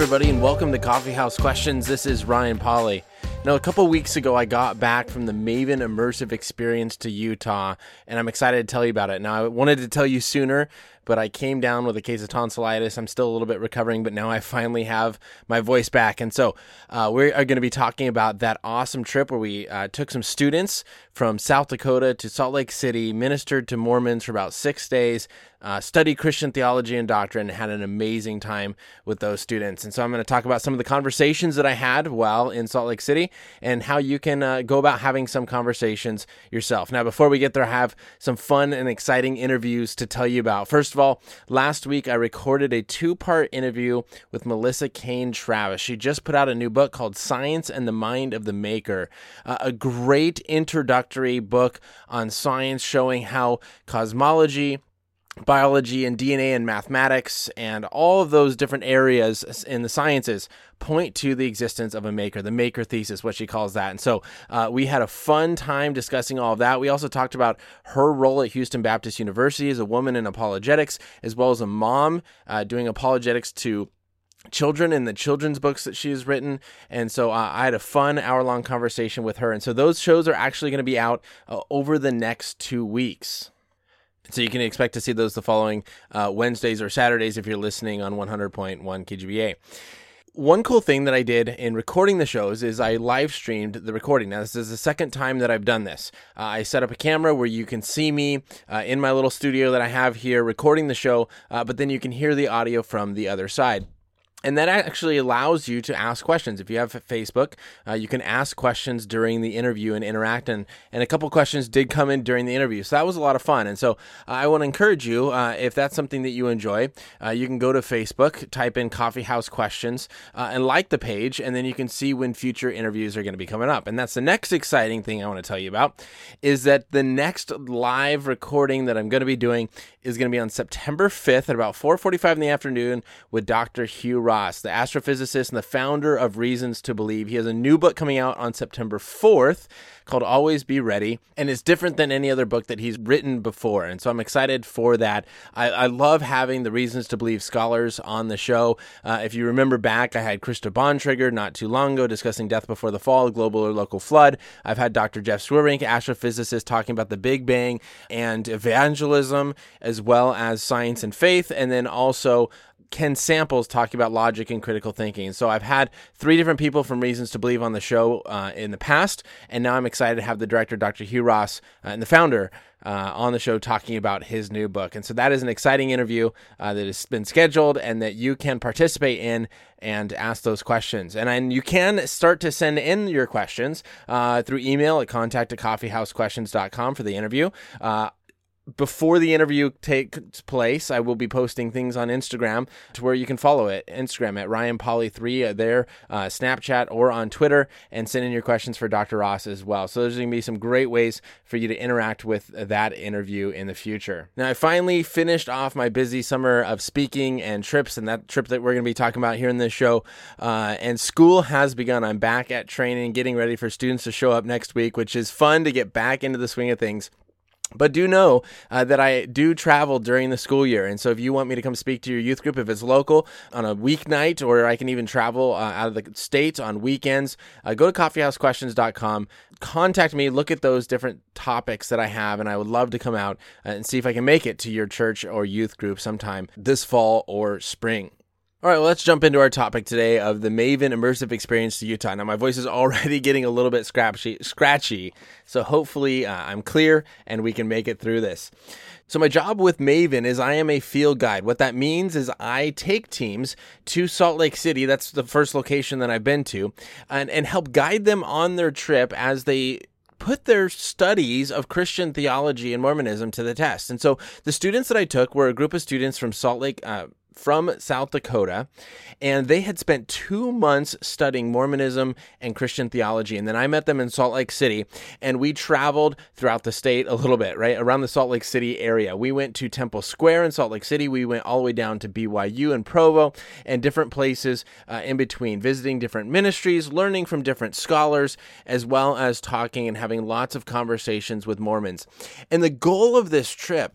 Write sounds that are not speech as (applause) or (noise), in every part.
Everybody, and welcome to Coffee House Questions. This is Ryan Pauly. Now, a couple weeks ago, I got back from the Maven Immersive Experience to Utah, and I'm excited to tell you about it. Now, I wanted to tell you sooner, but I came down with a case of tonsillitis. I'm still a little bit recovering, but now I finally have my voice back. And so uh, we are going to be talking about that awesome trip where we uh, took some students from South Dakota to Salt Lake City, ministered to Mormons for about six days, uh, studied Christian theology and doctrine, and had an amazing time with those students. And so I'm going to talk about some of the conversations that I had while in Salt Lake City and how you can uh, go about having some conversations yourself. Now, before we get there, I have some fun and exciting interviews to tell you about. First of all, last week I recorded a two part interview with Melissa Cain Travis. She just put out a new book called Science and the Mind of the Maker, uh, a great introductory book on science showing how cosmology, biology and DNA and mathematics and all of those different areas in the sciences point to the existence of a maker, the maker thesis, what she calls that. And so uh, we had a fun time discussing all of that. We also talked about her role at Houston Baptist University as a woman in apologetics, as well as a mom uh, doing apologetics to children in the children's books that she has written. And so uh, I had a fun hour long conversation with her. And so those shows are actually going to be out uh, over the next two weeks. So you can expect to see those the following uh, Wednesdays or Saturdays if you're listening on 100.1 KGBA. One cool thing that I did in recording the shows is I live streamed the recording. Now, this is the second time that I've done this. Uh, I set up a camera where you can see me uh, in my little studio that I have here recording the show, uh, but then you can hear the audio from the other side. And that actually allows you to ask questions. If you have Facebook, uh, you can ask questions during the interview and interact. And, and a couple questions did come in during the interview. So that was a lot of fun. And so uh, I want to encourage you, uh, if that's something that you enjoy, uh, you can go to Facebook, type in Coffee House Questions, uh, and like the page. And then you can see when future interviews are going to be coming up. And that's the next exciting thing I want to tell you about is that the next live recording that I'm going to be doing is going to be on September 5th at about 4:45 in the afternoon with Dr. Hugh Ross, the astrophysicist and the founder of Reasons to Believe. He has a new book coming out on September 4th called Always Be Ready, and it's different than any other book that he's written before. And so I'm excited for that. I, I love having the Reasons to Believe scholars on the show. Uh, if you remember back, I had Krista Bontrager not too long ago discussing death before the fall, global or local flood. I've had Dr. Jeff Zweerink, astrophysicist, talking about the Big Bang and evangelism, as well as science and faith, and then also Ken Samples talking about logic and critical thinking. So I've had three different people from Reasons to Believe on the show uh, in the past, and now I'm excited to have the director, Dr. Hugh Ross, uh, and the founder. Uh, on the show, talking about his new book. And so that is an exciting interview uh, that has been scheduled and that you can participate in and ask those questions. And, and you can start to send in your questions uh, through email at contact at coffeehousequestions.com for the interview. Before the interview takes place, I will be posting things on Instagram to where you can follow it. Instagram at Ryan Pauly three there, uh, Snapchat or on Twitter, and send in your questions for Dr. Ross as well. So there's going to be some great ways for you to interact with that interview in the future. Now I finally finished off my busy summer of speaking and trips, and that trip that we're going to be talking about here in this show. Uh, and school has begun. I'm back at training, getting ready for students to show up next week, which is fun to get back into the swing of things. But do know uh, that I do travel during the school year. And so if you want me to come speak to your youth group, if it's local on a weeknight, or I can even travel uh, out of the state on weekends, uh, go to coffeehousequestions.com. Contact me, look at those different topics that I have, and I would love to come out uh, and see if I can make it to your church or youth group sometime this fall or spring. All right, well, let's jump into our topic today of the Maven Immersive Experience to Utah. Now, my voice is (laughs) already getting a little bit scratchy, scratchy so hopefully uh, I'm clear and we can make it through this. So, my job with Maven is I am a field guide. What that means is I take teams to Salt Lake City, that's the first location that I've been to, and, and help guide them on their trip as they put their studies of Christian theology and Mormonism to the test. And so the students that I took were a group of students from Salt Lake, uh, from South Dakota, and they had spent two months studying Mormonism and Christian theology. And then I met them in Salt Lake City, and we traveled throughout the state a little bit, right around the Salt Lake City area. We went to Temple Square in Salt Lake City. We went all the way down to BYU and Provo, and different places uh, in between, visiting different ministries, learning from different scholars, as well as talking and having lots of conversations with Mormons. And the goal of this trip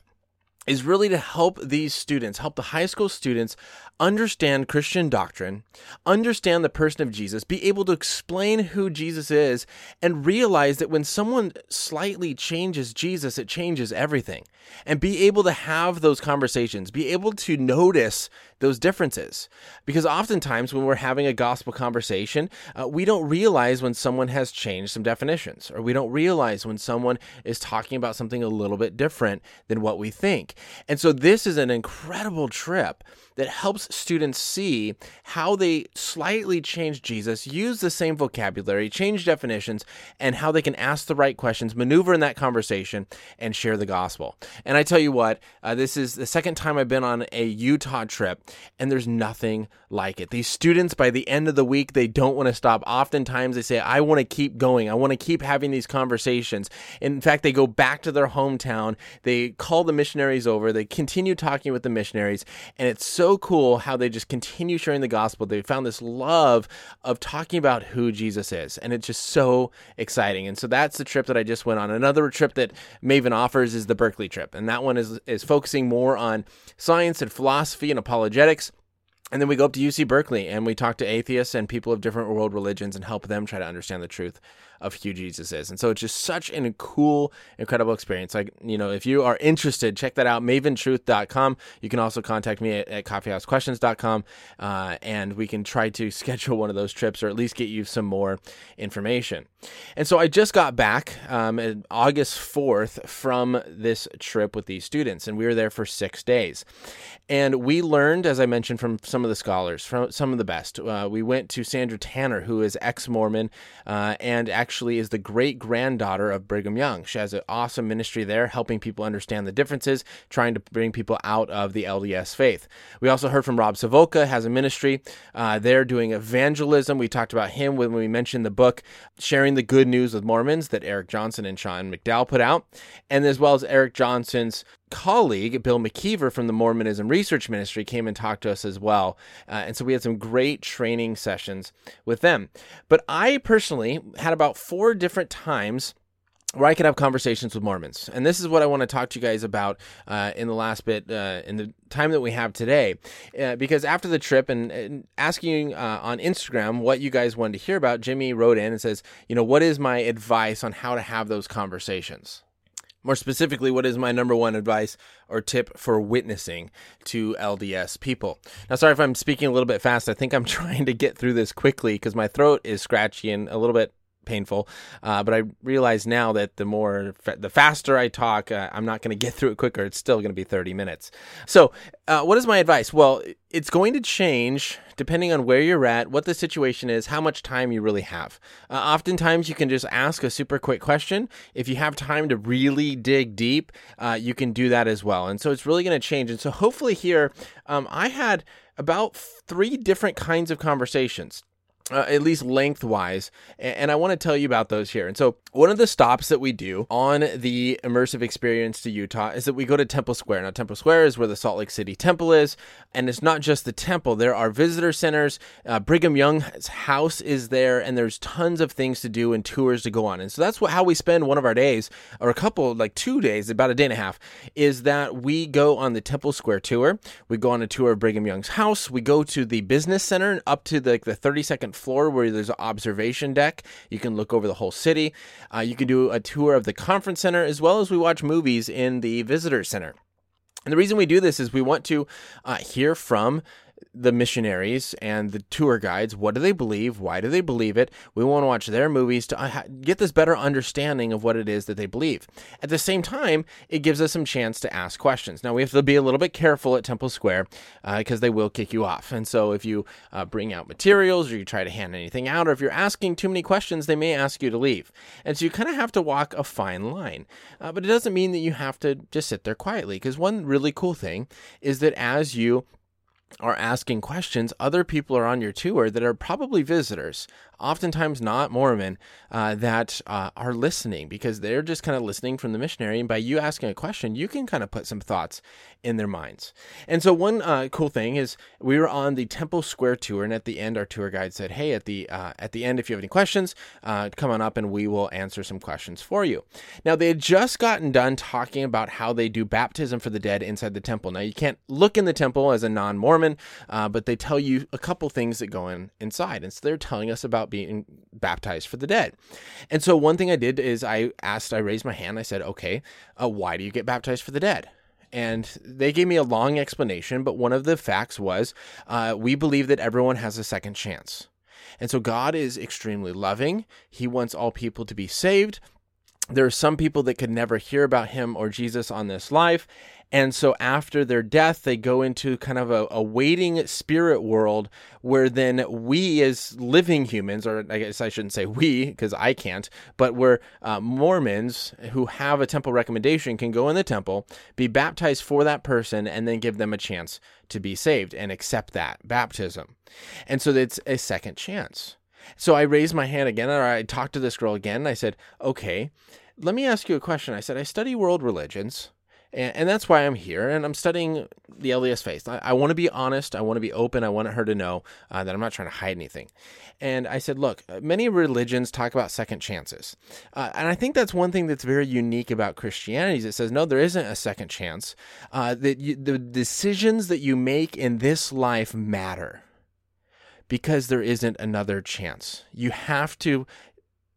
is really to help these students, help the high school students understand Christian doctrine, understand the person of Jesus, be able to explain who Jesus is, and realize that when someone slightly changes Jesus, it changes everything. And be able to have those conversations, be able to notice those differences. Because oftentimes when we're having a gospel conversation, uh, we don't realize when someone has changed some definitions, or we don't realize when someone is talking about something a little bit different than what we think. And so this is an incredible trip that helps students see how they slightly change Jesus, use the same vocabulary, change definitions, and how they can ask the right questions, maneuver in that conversation, and share the gospel. And I tell you what, uh, this is the second time I've been on a Utah trip, and there's nothing like it. These students, by the end of the week, they don't want to stop. Oftentimes, they say, I want to keep going. I want to keep having these conversations. In fact, they go back to their hometown, they call the missionaries over, they continue talking with the missionaries, and it's so so cool how they just continue sharing the gospel. They found this love of talking about who Jesus is, and it's just so exciting. And so that's the trip that I just went on. Another trip that Maven offers is the Berkeley trip, and that one is is focusing more on science and philosophy and apologetics. And then we go up to UC Berkeley and we talk to atheists and people of different world religions and help them try to understand the truth of who Jesus is. And so it's just such a cool, incredible experience. Like, you know, if you are interested, check that out, maventruth.com. You can also contact me at, at coffeehousequestions.com uh, and we can try to (laughs) schedule one of those trips or at least get you some more information. And so I just got back um, August 4th from this trip with these students, and we were there for six days. And we learned, as I mentioned, from some of the scholars, from some of the best. Uh, we went to Sandra Tanner, who is ex Mormon uh, and actually is the great granddaughter of Brigham Young. She has an awesome ministry there, helping people understand the differences, trying to bring people out of the LDS faith. We also heard from Rob Sivulka, has a ministry uh, there doing evangelism. We talked about him when we mentioned the book, Sharing the Good News with Mormons, that Eric Johnson and Sean McDowell put out, and as well as Eric Johnson's colleague, Bill McKeever from the Mormonism Research Ministry, came and talked to us as well. Uh, and so we had some great training sessions with them. But I personally had about four different times where I could have conversations with Mormons. And this is what I want to talk to you guys about uh, in the last bit, uh, in the time that we have today. Uh, because after the trip and, and asking uh, on Instagram what you guys wanted to hear about, Jimmy wrote in and says, you know, what is my advice on how to have those conversations? More specifically, what is my number one advice or tip for witnessing to LDS people? Now, sorry if I'm speaking a little bit fast. I think I'm (laughs) trying to get through this quickly because my throat is scratchy and a little bit painful. Uh, but I realize now that the more, fa- the faster I talk, uh, I'm not going to get (laughs) through it quicker. It's still going to be 30 minutes. So, uh, what is my advice? Well, it's going to change depending on where you're at, what the situation is, how much time you really have. Uh, oftentimes, you can just ask a super quick question. If you have time to really dig deep, uh, you can do that as well. And so, it's really going to change. And so, hopefully, here, um, I had about three different kinds of conversations uh, at least lengthwise. And I want to tell you about those here. And so, one of the stops that we do on the immersive experience to Utah is that we go to Temple Square. Now, Temple Square is where the Salt Lake City Temple is. And it's not just the temple, there are visitor centers. Uh, Brigham Young's house is there, and there's tons of things to do and tours to go on. And so, that's what, how we spend one of our days, or a couple, like two days, about a day and a half, is that we go on the Temple Square tour. We go on a tour of Brigham Young's house. We go to the business center up to the, the 30 second floor where there's an observation deck. You can look over the whole city. Uh, you can do a tour of the conference center as well as we watch movies in the visitor center. And the reason we do this is we want to uh, hear from the missionaries and the tour guides. What do they believe? Why do they believe it? We want to watch their movies to uh, get this better understanding of what it is that they believe. At the same time, it gives us some chance to ask questions. Now, we have to be a little bit careful at Temple Square because uh, they will kick you off. And so, if you uh, bring out materials or you try to hand anything out, or if you're asking too many questions, they may ask you to leave. And so, you kind of have to walk a fine line. Uh, but it doesn't mean that you have to just sit there quietly because one really cool thing is that as you are asking questions, other people are on your tour that are probably visitors, oftentimes not Mormon, uh, that uh, are listening because they're just kind of listening from the missionary. And by you asking a question, you can kind of put some thoughts in their minds. And so, one uh, cool thing is we were on the Temple Square tour, and at the end, our tour guide said, "Hey, at the uh, at the end, if you have any questions, uh, come on up, and we will answer some questions for you." Now, they had just gotten done talking about how they do baptism for the dead inside the temple. Now, you can't look in the temple as a non-Mormon, uh, but they tell you a couple things that go in inside, and so they're telling us about being baptized for the dead. And so, one thing I did is I asked, I raised my hand, I said, "Okay, uh, why do you get baptized for the dead?" and they gave me a long explanation, but one of the facts was uh, we believe that everyone has a second chance. And so God is extremely loving. He wants all people to be saved. There are some people that could never hear about him or Jesus on this life. And so after their death, they go into kind of a, a, waiting spirit world where then we, as living humans, or I guess I shouldn't say we because I can't, but where uh, Mormons who have a temple recommendation can go in the temple, be baptized for that person, and then give them a chance to be saved and accept that baptism. And so it's a second chance. So I raised my hand again, or I talked to this girl again, and I said, okay, let me ask you a question. I said, I study world religions. And, and that's why I'm here, and I'm studying the LDS faith. I, I want to be honest. I want to be open. I want her to know uh, that I'm not trying to hide anything. And I said, look, uh, many religions talk about second chances, uh, and I think that's one thing that's very unique about Christianity. Is it says no, there isn't a second chance. Uh, that you, the decisions that you make in this life matter because there isn't another chance. You have to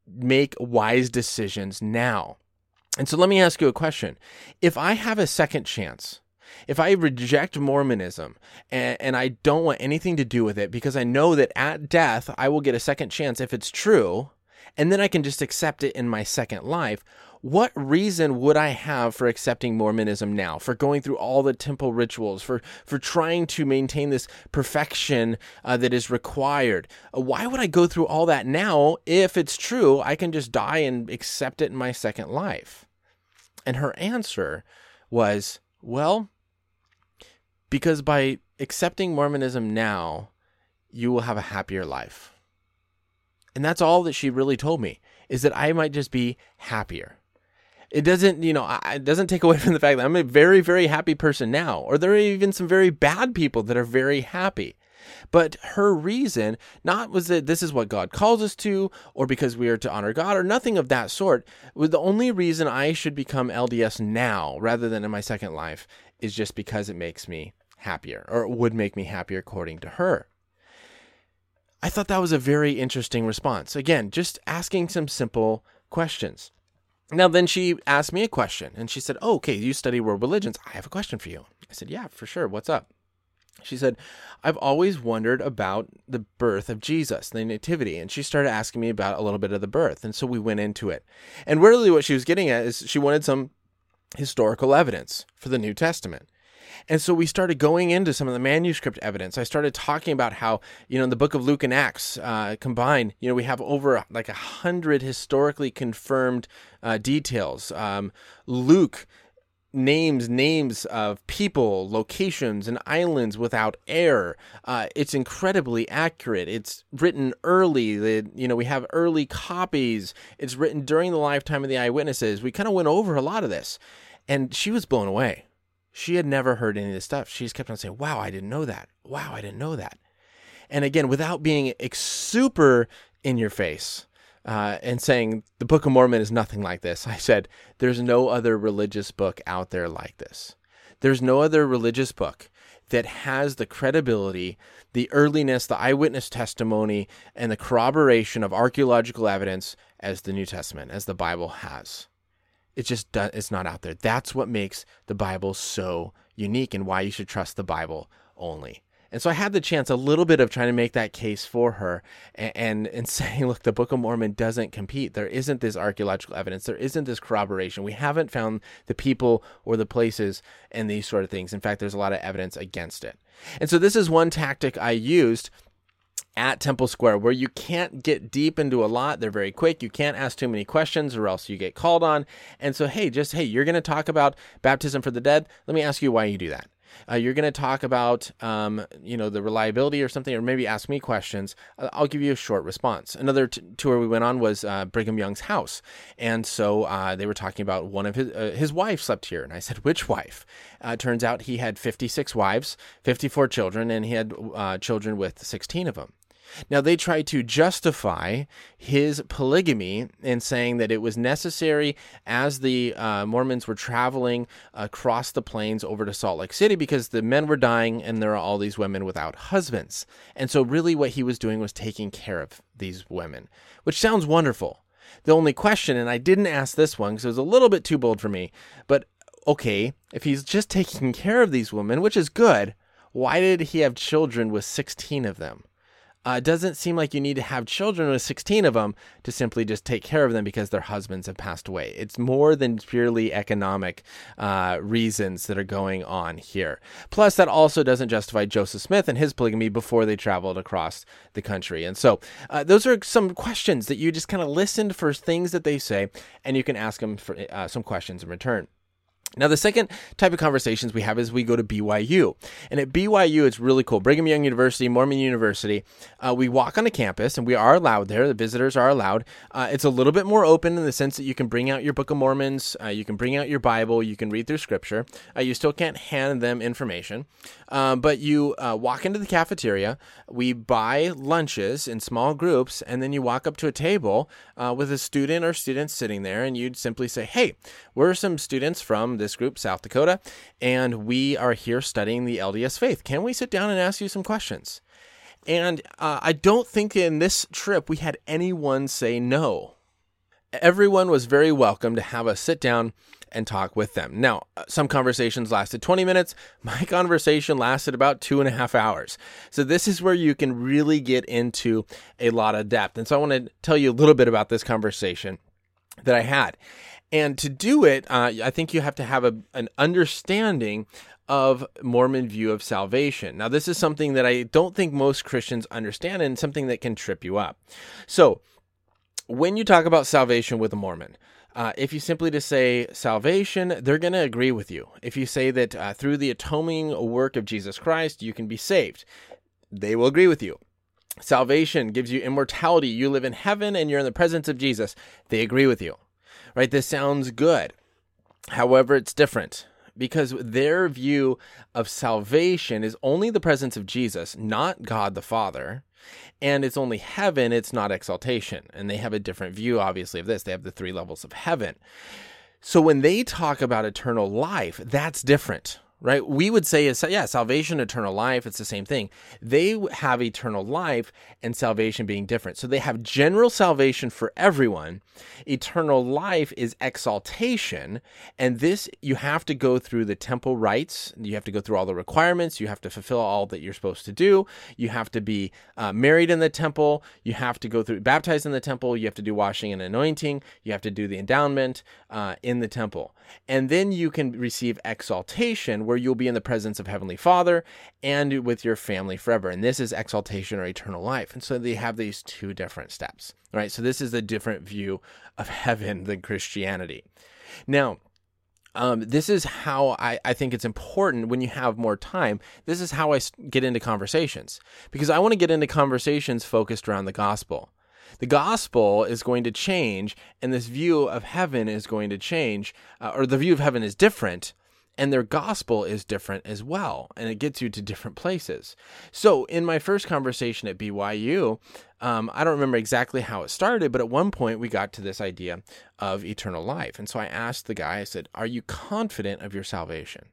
make wise decisions now. And so let me ask you a question. If I have a second chance, if I reject Mormonism and, and, I don't want anything to do with it because I know that at death I will get a second chance if it's true, and then I can just accept it in my second life, what reason would I have for accepting Mormonism now, for going through all the temple rituals, for, for trying to maintain this perfection uh, that is required? Uh, why would I go through all that now if it's true? I can just die and accept it in my second life. And her answer was, well, because by accepting Mormonism now, you will have a happier life. And that's all that she really told me is that I might just be happier. It doesn't, you know, it doesn't take away from the fact that I'm a very, very happy person now, or there are even some very bad people that are very happy. But her reason, not was that this is what God calls us to, or because we are to honor God, or nothing of that sort. Was the only reason I should become LDS now rather than in my second life is just because it makes me happier, or it would make me happier according to her. I thought that was a very interesting response. Again, just asking some simple questions. Now, then she asked me a question and she said, Oh, okay, you study world religions. I have a question for you. I said, Yeah, for sure. What's up? She said, I've always wondered about the birth of Jesus, the nativity. And she started asking me about a little bit of the birth. And so we went into it. And really, what she was getting at is she wanted some historical evidence for the New Testament. And so we started going into some of the manuscript evidence. I started talking about how, you know, in the book of Luke and Acts uh, combined, you know, we have over like a hundred historically confirmed uh, details. Um, Luke names names of people, locations, and islands without error. Uh, it's incredibly accurate. It's written early. You know, we have early copies. It's written during the lifetime of the eyewitnesses. We kind of went over a lot of this, and she was blown away. She had never heard any of this stuff. She just kept on saying, "Wow, I didn't know that. Wow, I didn't know that." And again, without being super in your face, uh, and saying the Book of Mormon is nothing like this. I said, there's no other religious book out there like this. There's no other religious book that has the credibility, the earliness, the eyewitness testimony, and the corroboration of archaeological evidence as the New Testament, as the Bible has. It just it's not out there. That's what makes the Bible so unique and why you should trust the Bible only. And so I had the chance a little bit of trying to make that case for her and, and, and (laughs) saying, look, the Book of Mormon doesn't compete. There isn't this archaeological evidence. There isn't this corroboration. We haven't found the people or the places and these sort of things. In fact, there's a lot of evidence against it. And so this is one tactic I used at Temple Square where you can't get deep into a lot. They're very quick. You can't ask too many questions or else you get called on. And so, hey, just, hey, you're going to talk about baptism for the dead. Let me ask you why you do that. Uh, you're going to talk about, um, you know, the reliability or something, or maybe ask me questions, uh, I'll give you a short response. Another t- tour we went on was uh, Brigham Young's house, and so uh, they were talking about one of his uh, his wife slept here, and I said, which wife? Uh, turns out he had 56 wives, 54 children, and he had children with 16 of them. Now, they tried to justify his polygamy in saying that it was necessary as the uh, Mormons were traveling across the plains over to Salt Lake City because the men were dying and there are all these women without husbands. And so, really, what he was doing was taking care of these women, which sounds wonderful. The only question, and I didn't ask this one because it was a little bit too bold for me, but okay, if he's just taking care of these women, which is good, why did he have children with 16 of them? Uh, it doesn't seem like you need to have children with 16 of them to simply just take care of them because their husbands have passed away. It's more than purely economic uh, reasons that are going on here. Plus, that also doesn't justify Joseph Smith and his polygamy before they traveled across the country. And so, uh, those are some questions that you just kind of listened for things that they say, and you can ask them for uh, some questions in return. Now, the second type of conversations we have is we go to BYU. And at BYU, it's really cool. Brigham Young University, Mormon University. Uh, we walk on the campus and we are allowed there. The visitors are allowed. Uh, it's a little bit more open in the sense that you can bring out your Book of Mormons, uh, you can bring out your Bible, you can read through scripture. Uh, you still can't hand them information. Uh, but you uh, walk into the cafeteria, we buy lunches in small groups, and then you walk up to a table with a student or students sitting there, and you'd simply say, Hey, we're some students from this group, South Dakota, and we are here studying the LDS faith. Can we sit down and ask you some questions? And uh, I don't think in this trip we had anyone say no. Everyone was very welcome to have us sit down and talk with them. Now, uh, some conversations lasted 20 minutes. (laughs) My conversation lasted about two and a half hours. So, this is where you can really get into a lot of depth. And so, I want to tell you a little bit about this conversation that I had. And to do it, uh, I think you have to have a, an understanding of Mormon view of salvation. Now, this is something that I don't think most Christians understand and something that can trip you up. So, when you talk about salvation with a Mormon, uh, if you simply just say salvation, they're going to agree with you. If you say that uh, through the atoning work of Jesus Christ, you can be saved, they will agree with you. Salvation gives you immortality. You live in heaven and you're in the presence of Jesus. They agree with you right? This sounds good. However, it's different because their view of salvation is only the presence of Jesus, not God the Father. And it's only heaven, it's not exaltation. And they have a different view, obviously, of this. They have the three levels of heaven. So when they talk about eternal life, that's different right? We would say, is yeah, salvation, eternal life, it's the same thing. They have eternal life and salvation being different. So they have general salvation for everyone. Eternal life is exaltation. And this, you have to go through the temple rites. You have to go through all the requirements. You have to fulfill all that you're supposed to do. You have to be uh, married in the temple. You have to go through, baptized in the temple. You have to do washing and anointing. You have to do the endowment uh, in the temple. And then you can receive exaltation where you'll be in the presence of Heavenly Father and with your family forever. And this is exaltation or eternal life. And so they have these two different steps, right? So this is a different view of (laughs) heaven than Christianity. Now, um, this is how I, I think it's important when you have more time. This is how I get into conversations because I want to get into conversations focused around the gospel. The gospel is going to change, and this view of heaven is going to change, uh, or the view of heaven is different and their gospel is different as well, and it gets you to different places. So, in my first conversation at BYU, um, I don't remember exactly how it started, but at one point we got to this idea of eternal life. And so I asked the guy, I said, Are you confident of your salvation?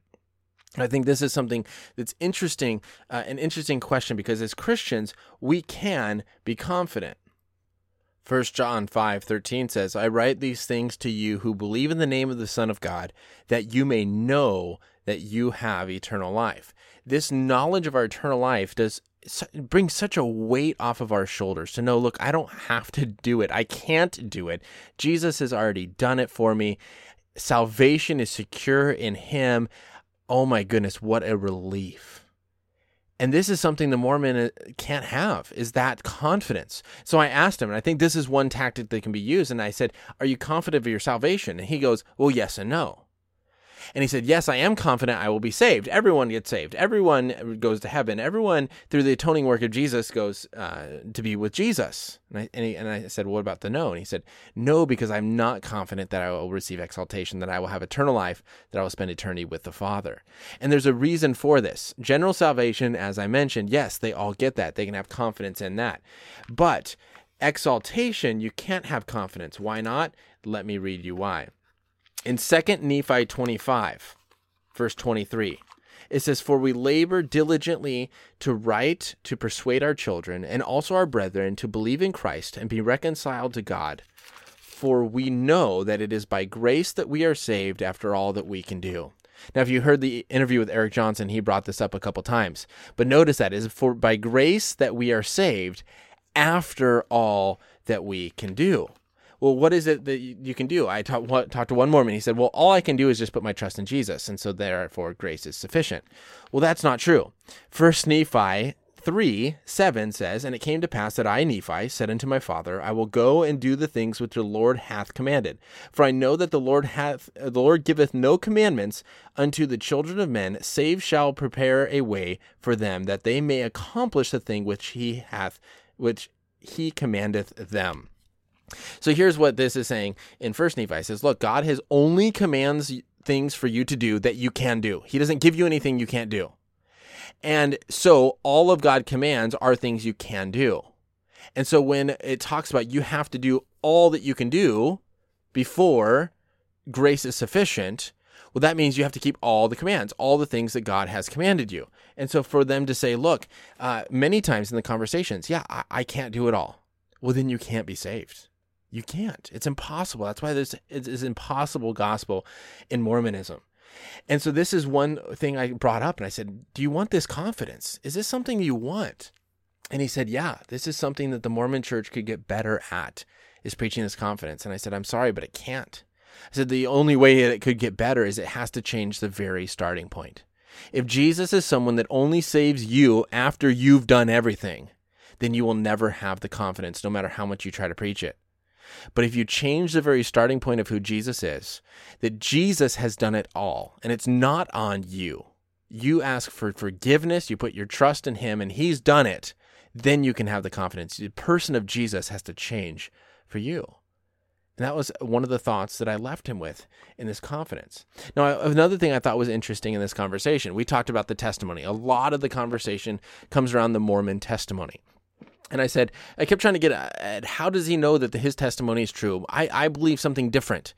I think this is something that's interesting, uh, an interesting question because as Christians, we can be confident. 1 John 5:13 says, "I write these things to you who believe in the name of the Son of God, that you may know that you have eternal life." This knowledge of our eternal life does bring such a weight off of our shoulders to know, look, I don't have to do it. I can't do it. Jesus has already done it for me. Salvation is secure in him. Oh my goodness, what a relief. And this is something the Mormon uh, can't have is that confidence. So I asked him, and I think this is one tactic that can be used. And I said, Are you confident of your salvation? And he goes, Well, yes and no. And he said, Yes, I am confident I will be saved. Everyone gets saved. Everyone goes to heaven. Everyone, through the atoning work of Jesus, goes uh, to be with Jesus. And I, and, he, and I said, What about the no? And he said, No, because I'm not confident that I will receive exaltation, that I will have eternal life, that I will spend eternity with the Father. And there's a reason for this. General salvation, as I mentioned, yes, they all get that. They can have confidence in that. But exaltation, you can't have confidence. Why not? Let me read you why. In 2 Nephi 25, verse 23, it says, For we labor diligently to write, to persuade our children, and also our brethren to believe in Christ and be reconciled to God. For we know that it is by grace that we are saved after all that we can do. Now, if you heard the interview with Eric Johnson, he brought this up a couple times. But notice that is for by grace that we are saved after all that we can do well, what is it that you can do? I talked talk to one Mormon. He said, well, all I can do is just put my trust in Jesus. And so therefore grace is sufficient. Well, that's not true. First Nephi 3 7 says, And it came to pass that I, Nephi, said unto my father, I will go and do the things which the Lord hath commanded. For I know that the Lord hath the Lord giveth no commandments unto the children of men, save shall prepare a way for them, that they may accomplish the thing which he hath which he commandeth them. So here's what this is saying in First Nephi. It says, "Look, God has only commands things for you to do that you can do. He doesn't give you anything you can't do." And so all of God commands are things you can do. And so when it talks about you have to do all that you can do before grace is sufficient, well, that means you have to keep all the commands, all the things that God has commanded you. And so for them to say, look, uh, many times in the conversations, yeah, I, I can't do it all. Well, then you can't be saved. You can't. It's impossible. That's why this is impossible gospel in Mormonism. And so this is one thing I brought up and I said, "Do you want this confidence? Is this something you want?" And he said, "Yeah, this is something that the Mormon church could get better at is preaching this confidence." And I said, "I'm sorry, but it can't." I said, "The only way it could get better is it has to change the very starting point. If Jesus is someone that only saves you after you've done everything, then you will never have the confidence no matter how much you try to preach it. But if you change the very starting point of who Jesus is, that Jesus has done it all, and it's not on you. You ask for forgiveness, you put your trust in Him, and He's done it. Then you can have the confidence. The person of Jesus has to change for you. And that was one of the thoughts that I left him with in this confidence. Now, another thing I thought was interesting in this conversation, we talked about the testimony. A lot of the conversation comes around the Mormon testimony. And I said, I kept trying to get at how does he know that the, his testimony is true? I, I believe something different.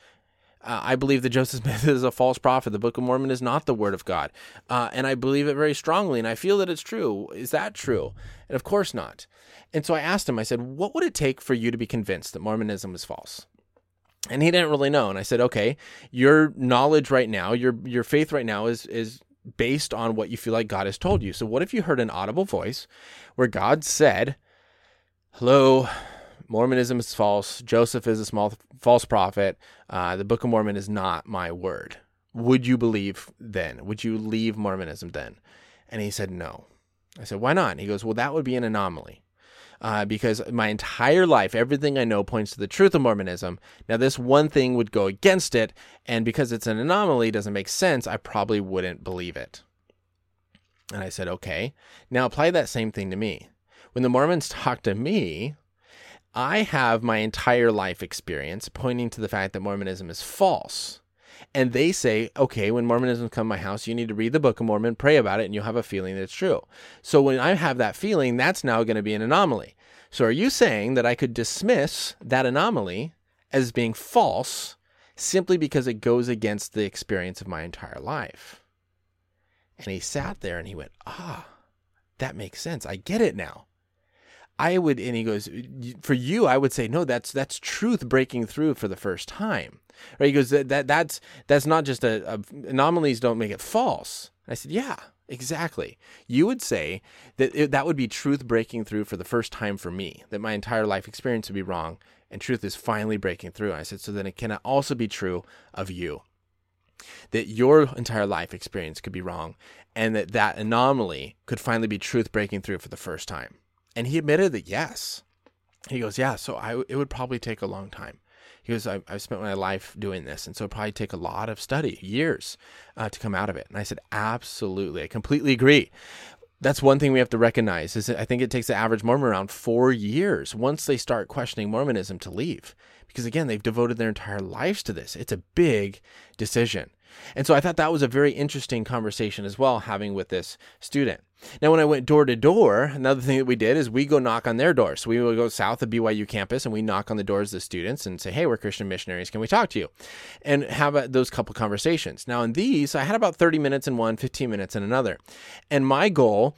Uh, I believe that Joseph (laughs) Smith is a false prophet. The Book of Mormon is not the Word of God. Uh, and I believe it very strongly, and I feel that it's true. Is that true? And of course not. And so I asked him, I said, What would it take for you to be convinced that Mormonism is false? And he didn't really know. And I said, Okay, your knowledge right now, your your faith right now is is based on what you feel like God has told you. So what if you heard an audible voice where God said, hello, Mormonism is false. Joseph is a small false prophet. Uh, the Book of Mormon is not my word. Would you believe then? Would you leave Mormonism then? And he said, no. I said, why not? And he goes, well, that would be an anomaly. Uh, because my entire life, everything I know points to the truth of Mormonism. Now, this one thing would go against it, and because it's an anomaly, doesn't make sense, I probably wouldn't believe it. And I said, okay, now apply that same thing to me when the Mormons talk to me, I have my entire life experience pointing to the fact that Mormonism is false. And they say, okay, when Mormonism come to my house, you need to read the Book of Mormon, pray about it, and you'll have a feeling that it's true. So when I have that feeling, that's now going to be an anomaly. So are you saying that I could dismiss that anomaly as being false simply because it goes against the experience of my entire life? And he sat there and he went, ah, that makes sense. I get it now. I would, and he goes, for you, I would say, no, that's that's truth breaking through for the first time, right? He goes, that, that that's that's not just a, a anomalies don't make it false. I said, yeah, exactly. You would say that it, that would be truth breaking through for the first time for me, that my entire life experience would be wrong, and truth is finally breaking through. I said, so then it can also be true of you, that your entire life experience could be wrong, and that that anomaly could finally be truth breaking through for the first time. And he admitted that yes. He goes, yeah, so I, it would probably take a long time. He goes, I, have spent my life doing this. And so probably take a lot of study, years uh, to come out of it. And I said, absolutely. I completely agree. That's one thing we have to recognize is I think it takes the average Mormon around four years once they start questioning Mormonism to leave. Because again, they've devoted their entire lives to this. It's a big decision. And so I thought that was a very interesting conversation as well, having with this student. Now, when I went door to door, another thing that we did is we go knock on their doors. So we would go south of BYU campus and we knock on the doors of the students and say, hey, we're Christian missionaries. Can we talk to you? And have a, those couple conversations. Now, in these, I had about 30 minutes in one, 15 minutes in another. And my goal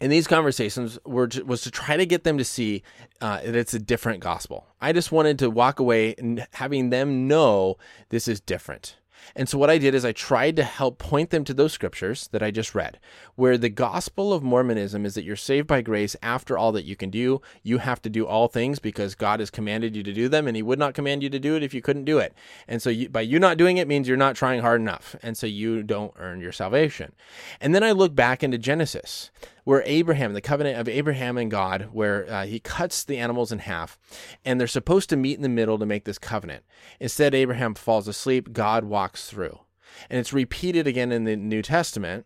in these conversations were was to try to get them to see uh, that it's a different gospel. I just wanted to walk away and having them know this is different. And so what I did is I tried to help point them to those scriptures that I just read, where the gospel of Mormonism is that you're saved by grace after all that you can do. You have to do all things because God has commanded you to do them, and He would not command you to do it if you couldn't do it. And so you, by you not doing it means you're not trying hard enough, and so you don't earn your salvation. And then I look back into Genesis where Abraham, the covenant of Abraham and God, where uh, he cuts the animals in half, and they're supposed to meet in the middle to make this covenant. Instead, Abraham falls asleep, God walks through. And it's repeated again in the New Testament.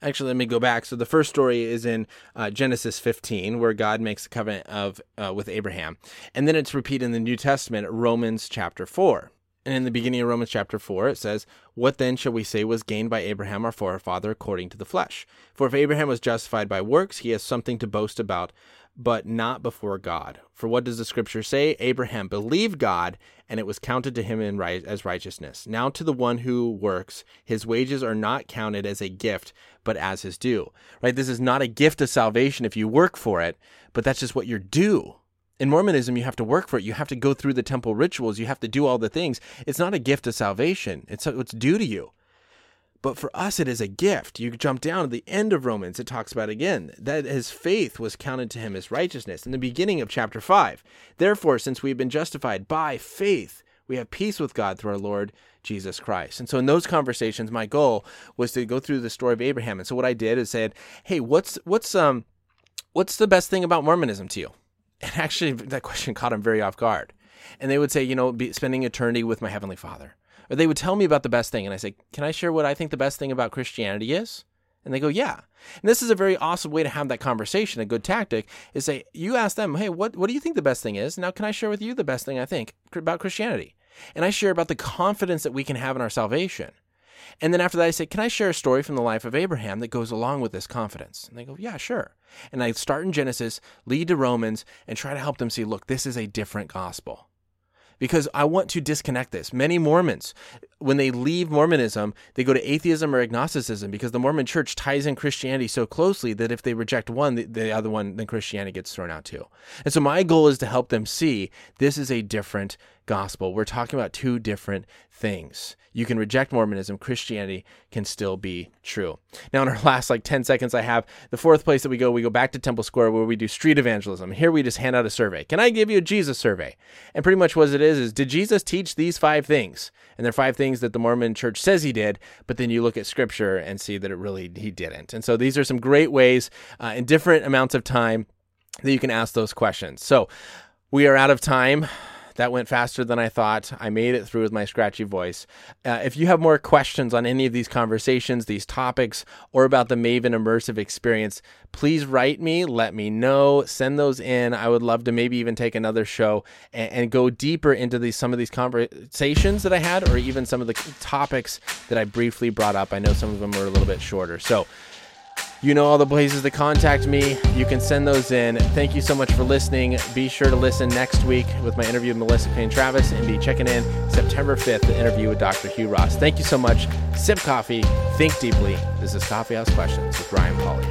Actually, let me go back. So the first story is in uh, Genesis 15, where God makes a covenant of uh, with Abraham, and then it's repeated in the New Testament, Romans chapter 4. And in the beginning of Romans chapter 4, it says, What then shall we say was gained by Abraham our forefather according to the flesh? For if Abraham was justified by works, he has something to boast about, but not before God. For what does the scripture say? Abraham believed God, and it was counted to him as righteousness. Now to the one who works, his wages are not counted as a gift, but as his due. Right? This is not a gift of salvation if you work for it, but that's just what you're due in Mormonism, you have to work for it. You have to go through the temple rituals. You have to do all the things. It's not a gift of salvation. It's what's due to you. But for us, it is a gift. You jump down to the end of Romans, it talks about again that his faith was counted to him as righteousness. In the beginning of chapter 5, therefore, since we've been justified by faith, we have peace with God through our Lord Jesus Christ. And so in those conversations, my goal was to go through the story of Abraham. And so what I did is said, hey, what's what's um what's the best thing about Mormonism to you? And actually, that question (laughs) caught him very off guard. And they would say, you know, be spending eternity with my Heavenly Father. Or they would tell me about the best thing. And I say, can I share what I think the best thing about Christianity is? And they go, yeah. And this is a very awesome way to have that conversation. A good tactic is say, you ask them, hey, what, what do you think the best thing is? Now, can I share with you the best thing I think about Christianity? And I share about the confidence that we can have in our salvation. And then after that, I say, Can I share a story from the life of Abraham that goes along with this confidence? And they go, Yeah, sure. And I start in Genesis, lead to Romans, and try to help them see look, this is a different gospel because I want to disconnect this. Many Mormons, when they leave Mormonism, they go to atheism or agnosticism because the Mormon church ties in Christianity so closely that if they reject one, the, the other one, then Christianity gets thrown out too. And so my goal is to help them see this is a different gospel. We're talking about two different things. You can reject Mormonism, Christianity can still be true. Now, in our (laughs) last like 10 seconds, I have the fourth place that we go. We go back to Temple Square where we do street evangelism. Here we just hand out a survey. Can I give you a Jesus survey? And pretty much what it is is did Jesus teach these five things? And they're five things that the Mormon church says he did, but then you look at scripture and see that it really he didn't. And so these are some great ways uh, in different amounts of time that you can ask those questions. So we are out of time. That went faster than I thought. I made it through with my scratchy voice. Uh, if you have more questions on any of these conversations, these topics, or about the Maven immersive experience, please write me, let me know, send those in. I would love to maybe even take another show and, and go deeper into these some of these conversations that I had, or even some of the topics that I briefly brought up. I know some of them were a little bit shorter. So you know all the places to contact me. You can send those in. Thank you so much for listening. Be sure to listen next week with my interview with Melissa Cain Travis and be checking in September 5th, the interview with Dr. Hugh Ross. Thank you so much. Sip coffee, think deeply. This is Coffee House Questions with Ryan Pauly.